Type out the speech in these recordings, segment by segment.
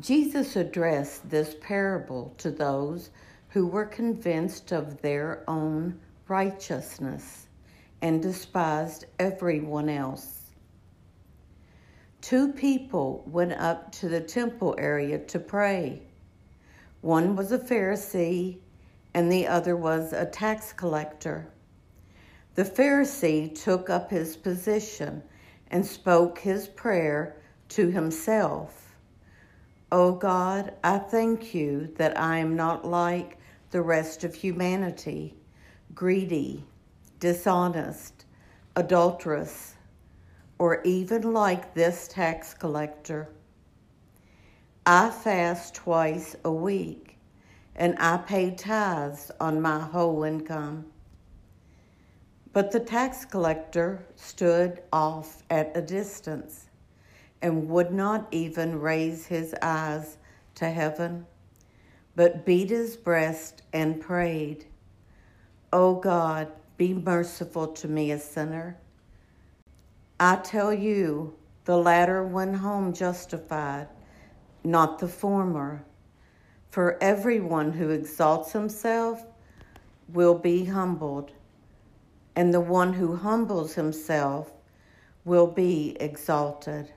Jesus addressed this parable to those who were convinced of their own righteousness and despised everyone else. Two people went up to the temple area to pray. One was a Pharisee and the other was a tax collector. The Pharisee took up his position and spoke his prayer to himself. O oh God, I thank you that I am not like the rest of humanity, greedy, dishonest, adulterous, or even like this tax collector. I fast twice a week, and I pay tithes on my whole income. But the tax collector stood off at a distance and would not even raise his eyes to heaven, but beat his breast and prayed, O God, be merciful to me, a sinner. I tell you, the latter went home justified, not the former. For everyone who exalts himself will be humbled, and the one who humbles himself will be exalted.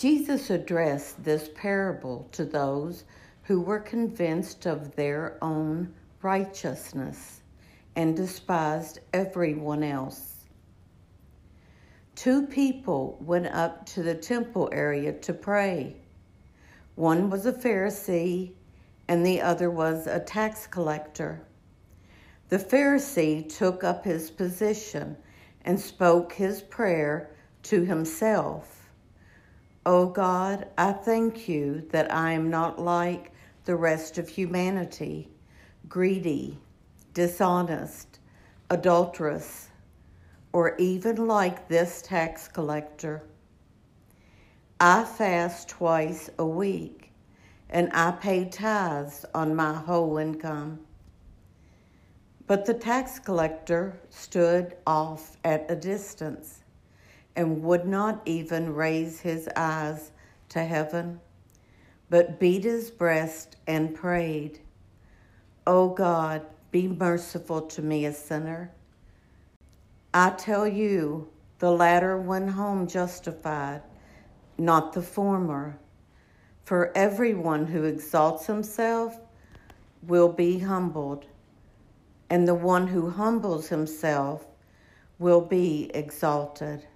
Jesus addressed this parable to those who were convinced of their own righteousness and despised everyone else. Two people went up to the temple area to pray. One was a Pharisee and the other was a tax collector. The Pharisee took up his position and spoke his prayer to himself. O oh God, I thank you that I am not like the rest of humanity, greedy, dishonest, adulterous, or even like this tax collector. I fast twice a week, and I pay tithes on my whole income. But the tax collector stood off at a distance and would not even raise his eyes to heaven, but beat his breast and prayed, O God, be merciful to me, a sinner. I tell you, the latter went home justified, not the former. For everyone who exalts himself will be humbled, and the one who humbles himself will be exalted.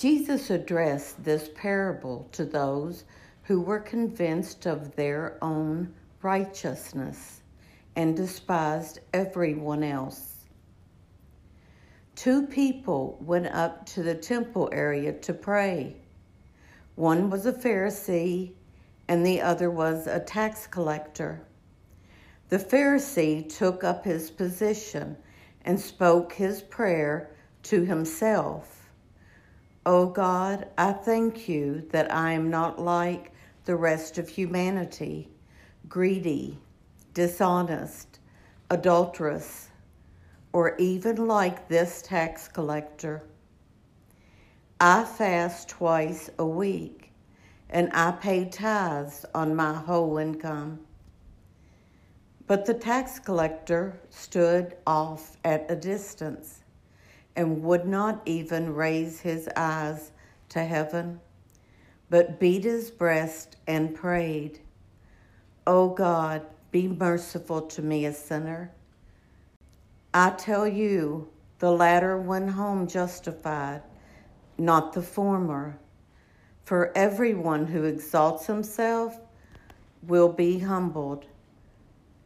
Jesus addressed this parable to those who were convinced of their own righteousness and despised everyone else. Two people went up to the temple area to pray. One was a Pharisee and the other was a tax collector. The Pharisee took up his position and spoke his prayer to himself. O oh God, I thank you that I am not like the rest of humanity, greedy, dishonest, adulterous, or even like this tax collector. I fast twice a week, and I pay tithes on my whole income. But the tax collector stood off at a distance and would not even raise his eyes to heaven, but beat his breast and prayed, O God, be merciful to me, a sinner. I tell you, the latter went home justified, not the former. For everyone who exalts himself will be humbled,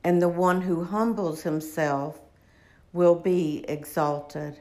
and the one who humbles himself will be exalted.